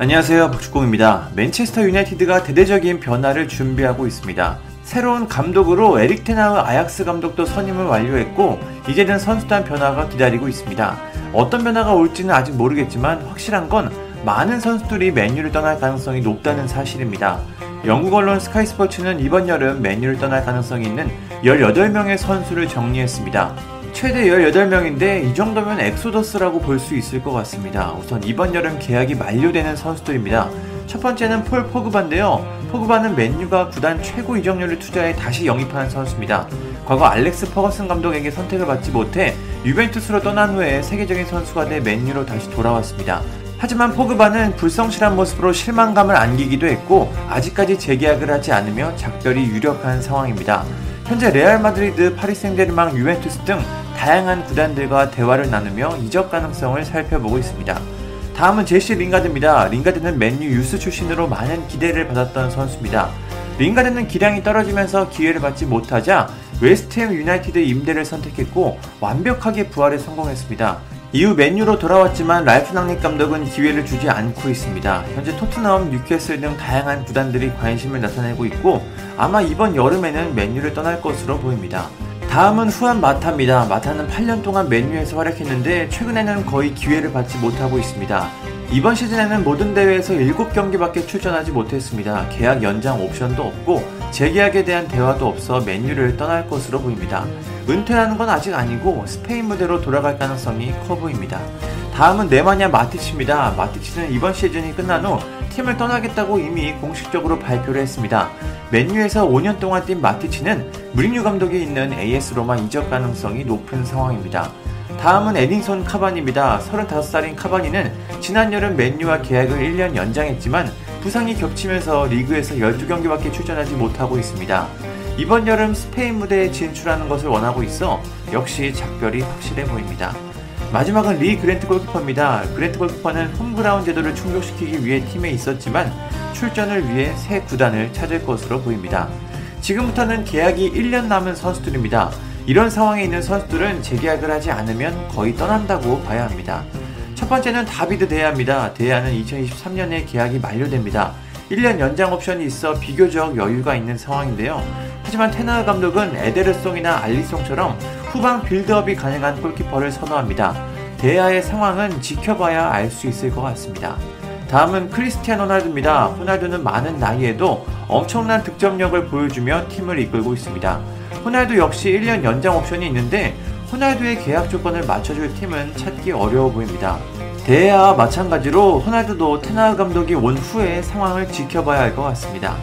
안녕하세요 박주공입니다. 맨체스터 유나이티드가 대대적인 변화를 준비하고 있습니다. 새로운 감독으로 에릭 텐 하흐 아약스 감독도 선임을 완료했고 이제는 선수단 변화가 기다리고 있습니다. 어떤 변화가 올지는 아직 모르겠지만 확실한 건 많은 선수들이 맨유를 떠날 가능성이 높다는 사실입니다. 영국 언론 스카이스포츠는 이번 여름 맨유를 떠날 가능성이 있는 18명의 선수를 정리했습니다. 최대 18명인데 이 정도면 엑소더스라고 볼 수 있을 것 같습니다. 우선 이번 여름 계약이 만료되는 선수들입니다. 첫 번째는 폴 포그바인데요. 포그바는 맨유가 구단 최고 이적료를 투자해 다시 영입하는 선수입니다. 과거 알렉스 퍼거슨 감독에게 선택을 받지 못해 유벤투스로 떠난 후에 세계적인 선수가 돼 맨유로 다시 돌아왔습니다. 하지만 포그바는 불성실한 모습으로 실망감을 안기기도 했고 아직까지 재계약을 하지 않으며 작별이 유력한 상황입니다. 현재 레알 마드리드, 파리 생제르맹, 유벤투스 등 다양한 구단들과 대화를 나누며 이적 가능성을 살펴보고 있습니다. 다음은 제시 링가드입니다. 링가드는 맨유 유스 출신으로 많은 기대를 받았던 선수입니다. 링가드는 기량이 떨어지면서 기회를 받지 못하자 웨스트햄 유나이티드 임대를 선택했고 완벽하게 부활에 성공했습니다. 이후 맨유로 돌아왔지만 랄프 랑닉 감독은 기회를 주지 않고 있습니다. 현재 토트넘, 뉴캐슬 등 다양한 구단들이 관심을 나타내고 있고 아마 이번 여름에는 맨유를 떠날 것으로 보입니다. 다음은 후안 마타입니다. 마타는 8년 동안 맨유에서 활약했는데 최근에는 거의 기회를 받지 못하고 있습니다. 이번 시즌에는 모든 대회에서 7경기밖에 출전하지 못했습니다. 계약 연장 옵션도 없고 재계약에 대한 대화도 없어 맨유를 떠날 것으로 보입니다. 은퇴하는 건 아직 아니고 스페인 무대로 돌아갈 가능성이 커 보입니다. 다음은 네마냐 마티치입니다. 마티치는 이번 시즌이 끝난 후 팀을 떠나겠다고 이미 공식적으로 발표를 했습니다. 맨유에서 5년 동안 뛴 마티치는 무리뉴 감독이 있는 AS 로마 이적 가능성이 높은 상황입니다. 다음은 에딘손 카바니입니다. 35살인 카바니는 지난 여름 맨유와 계약을 1년 연장했지만 부상이 겹치면서 리그에서 12경기밖에 출전하지 못하고 있습니다. 이번 여름 스페인 무대에 진출하는 것을 원하고 있어 역시 작별이 확실해 보입니다. 마지막은 리 그랜트 골키퍼입니다. 그랜트 골키퍼는 홈그라운 제도를 충족시키기 위해 팀에 있었지만 출전을 위해 새 구단을 찾을 것으로 보입니다. 지금부터는 계약이 1년 남은 선수들입니다. 이런 상황에 있는 선수들은 재계약을 하지 않으면 거의 떠난다고 봐야 합니다. 첫 번째는 다비드 데야입니다. 데야는 2023년에 계약이 만료됩니다. 1년 연장 옵션이 있어 비교적 여유가 있는 상황인데요. 하지만 테나 감독은 에데르송이나 알리송처럼 후방 빌드업이 가능한 골키퍼를 선호합니다. 데야의 상황은 지켜봐야 알 수 있을 것 같습니다. 다음은 크리스티안 호날두입니다. 호날두는 많은 나이에도 엄청난 득점력을 보여주며 팀을 이끌고 있습니다. 호날두 역시 1년 연장 옵션이 있는데 호날두의 계약 조건을 맞춰줄 팀은 찾기 어려워 보입니다. 데 헤아와 마찬가지로 호날두도 텐 하흐 감독이 온 후에 상황을 지켜봐야 할 것 같습니다.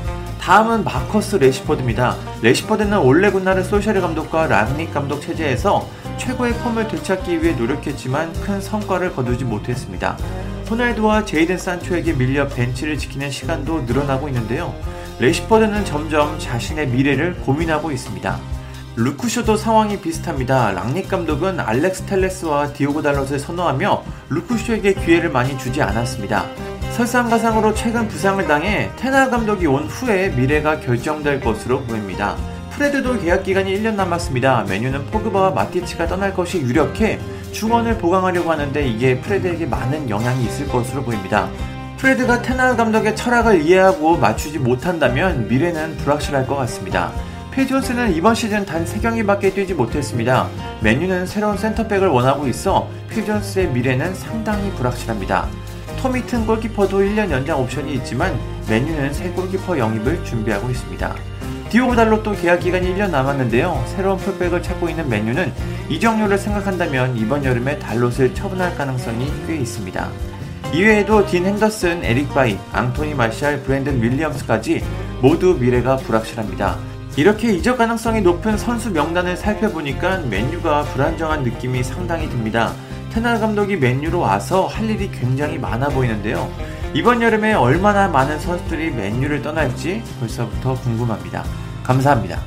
다음은 마커스 래시포드입니다. 래시포드는 올레 군나르 솔샤르 감독과 랑닉 감독 체제에서 최고의 폼을 되찾기 위해 노력했지만 큰 성과를 거두지 못했습니다. 호날두와 제이든 산초에게 밀려 벤치를 지키는 시간도 늘어나고 있는데요. 래시포드는 점점 자신의 미래를 고민하고 있습니다. 루크 쇼도 상황이 비슷합니다. 랑닉 감독은 알렉스 텔레스와 디오고 달롯을 선호하며 루크 쇼에게 기회를 많이 주지 않았습니다. 설상가상으로 최근 부상을 당해 텐 하흐 감독이 온 후에 미래가 결정될 것으로 보입니다. 프레드도 계약 기간이 1년 남았습니다. 맨유는 포그바와 마티치가 떠날 것이 유력해 중원을 보강하려고 하는데 이게 프레드에게 많은 영향이 있을 것으로 보입니다. 프레드가 테나 감독의 철학을 이해하고 맞추지 못한다면 미래는 불확실할 것 같습니다. 페존스는 이번 시즌 단 3경기밖에 뛰지 못했습니다. 메뉴는 새로운 센터백을 원하고 있어 페존스의 미래는 상당히 불확실합니다. 토미튼 골키퍼도 1년 연장 옵션이 있지만 메뉴는 새 골키퍼 영입을 준비하고 있습니다. 디오고 달로또 계약 기간이 1년 남았는데요. 새로운 풀백을 찾고 있는 메뉴는 이적료를 생각한다면 이번 여름에 달롯을 처분할 가능성이 꽤 있습니다. 이외에도 딘 헨더슨, 에릭 바이, 앙토니 마샬, 브랜든 윌리엄스까지 모두 미래가 불확실합니다. 이렇게 이적 가능성이 높은 선수 명단을 살펴보니까 맨유가 불안정한 느낌이 상당히 듭니다. 텐 하흐 감독이 맨유로 와서 할 일이 굉장히 많아 보이는데요. 이번 여름에 얼마나 많은 선수들이 맨유를 떠날지 벌써부터 궁금합니다. 감사합니다.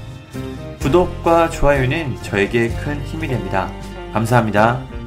구독과 좋아요는 저에게 큰 힘이 됩니다. 감사합니다.